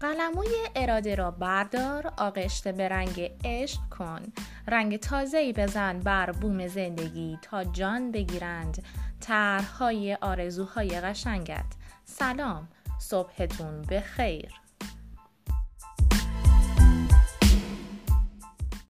قلموی اراده را بردار آغشته به رنگ عشق کن. رنگ تازه‌ای بزن بر بوم زندگی تا جان بگیرند. طرحهای آرزوهای قشنگت. سلام صبحتون بخیر.